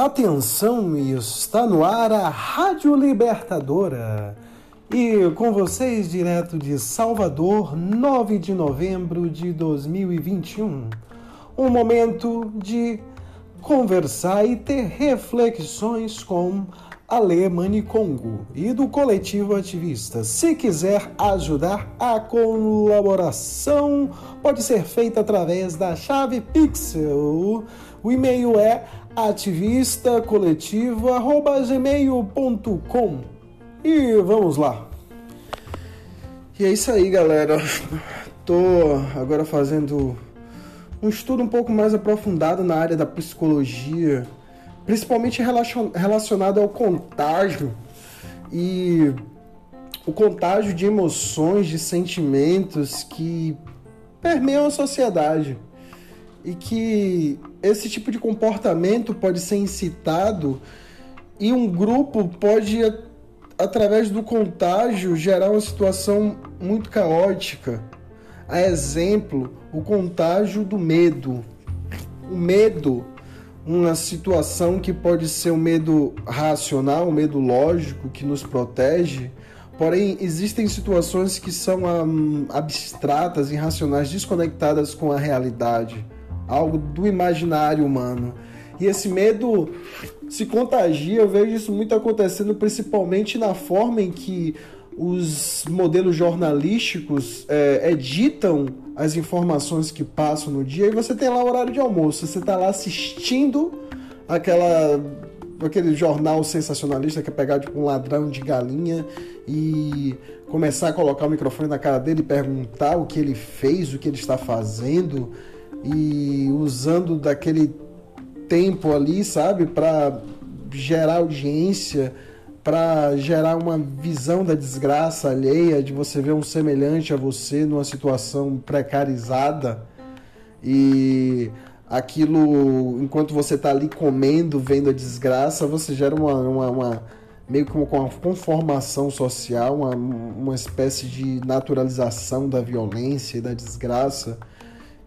Atenção, está no ar a Rádio Libertadora. E com vocês, direto de Salvador, 9 de novembro de 2021. Um momento de conversar e ter reflexões com Alemane Congo e do coletivo ativista. Se quiser ajudar, a colaboração pode ser feita através da chave Pixel. O e-mail é ativistacoletivo@gmail.com. E vamos lá. E é isso aí, galera. Tô agora fazendo um estudo um pouco mais aprofundado na área da psicologia, principalmente relacionado ao contágio e o contágio de emoções, de sentimentos que permeiam a sociedade e que esse tipo de comportamento pode ser incitado e um grupo pode, através do contágio, gerar uma situação muito caótica. A exemplo, o contágio do medo. O medo, uma situação que pode ser um medo racional, um medo lógico que nos protege, Porém, existem situações que são um, abstratas, irracionais, desconectadas com a realidade algo do imaginário humano. E esse medo se contagia, eu vejo isso muito acontecendo, principalmente na forma em que os modelos jornalísticos é, editam as informações que passam no dia e você tem lá o horário de almoço, você está lá assistindo aquela aquele jornal sensacionalista que é pegar tipo um ladrão de galinha e começar a colocar o microfone na cara dele e perguntar o que ele fez, o que ele está fazendo e usando daquele tempo ali, sabe, para gerar audiência, para gerar uma visão da desgraça alheia, de você ver um semelhante a você numa situação precarizada. E aquilo, enquanto você está ali comendo, vendo a desgraça, você gera uma, uma, uma meio que uma conformação social, uma, uma espécie de naturalização da violência e da desgraça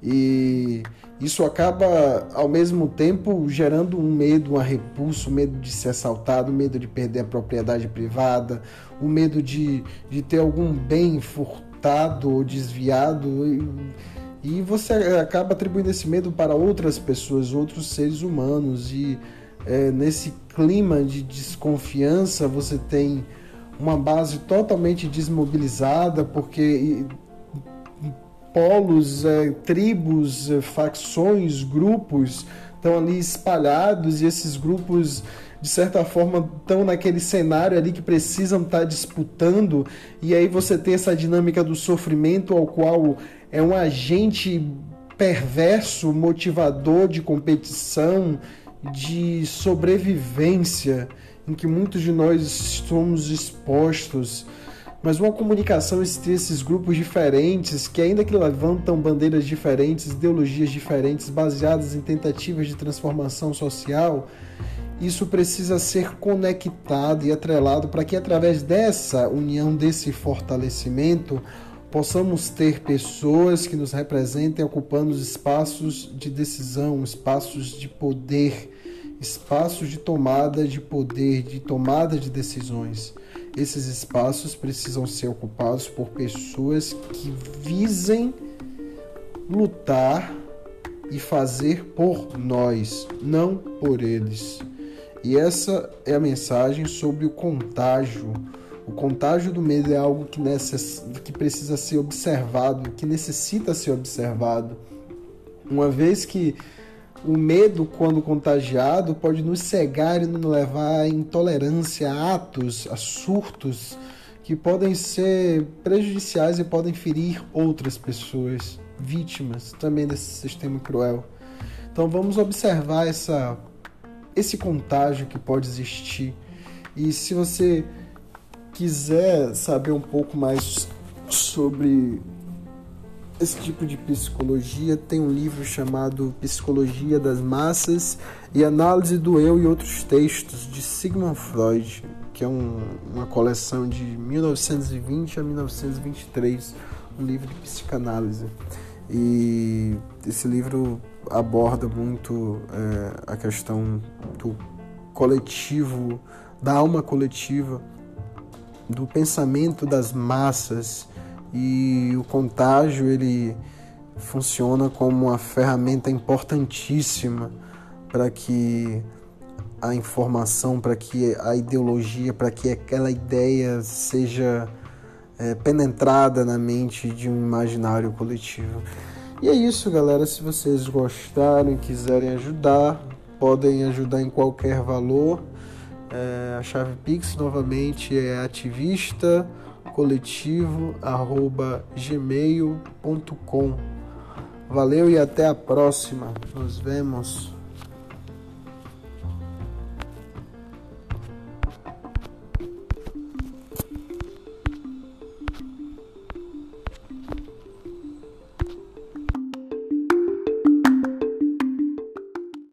e isso acaba, ao mesmo tempo, gerando um medo, uma repulsa, o medo de ser assaltado, o medo de perder a propriedade privada, o medo de, de ter algum bem furtado ou desviado. E, e você acaba atribuindo esse medo para outras pessoas, outros seres humanos. E é, nesse clima de desconfiança, você tem uma base totalmente desmobilizada, porque polos, é, tribos, é, facções, grupos estão ali espalhados e esses grupos de certa forma estão naquele cenário ali que precisam estar tá disputando. E aí você tem essa dinâmica do sofrimento ao qual é um agente perverso, motivador de competição, de sobrevivência, em que muitos de nós somos expostos mas uma comunicação entre esses grupos diferentes, que ainda que levantam bandeiras diferentes, ideologias diferentes, baseadas em tentativas de transformação social, isso precisa ser conectado e atrelado para que através dessa união, desse fortalecimento, possamos ter pessoas que nos representem ocupando os espaços de decisão, espaços de poder, espaços de tomada de poder, de tomada de decisões. Esses espaços precisam ser ocupados por pessoas que visem lutar e fazer por nós, não por eles. E essa é a mensagem sobre o contágio. O contágio do medo é algo que, necess... que precisa ser observado, que necessita ser observado. Uma vez que o medo, quando contagiado, pode nos cegar e nos levar à intolerância, a atos, a surtos que podem ser prejudiciais e podem ferir outras pessoas, vítimas também desse sistema cruel. Então vamos observar essa, esse contágio que pode existir. E se você quiser saber um pouco mais sobre esse tipo de psicologia tem um livro chamado Psicologia das Massas e Análise do Eu e Outros Textos, de Sigmund Freud, que é um, uma coleção de 1920 a 1923, um livro de psicanálise. E esse livro aborda muito é, a questão do coletivo, da alma coletiva, do pensamento das massas e o contágio ele funciona como uma ferramenta importantíssima para que a informação, para que a ideologia, para que aquela ideia seja é, penetrada na mente de um imaginário coletivo. E é isso, galera. Se vocês gostarem, quiserem ajudar, podem ajudar em qualquer valor. É, a chave Pix novamente é ativista coletivo gmail.com. Valeu e até a próxima. Nos vemos.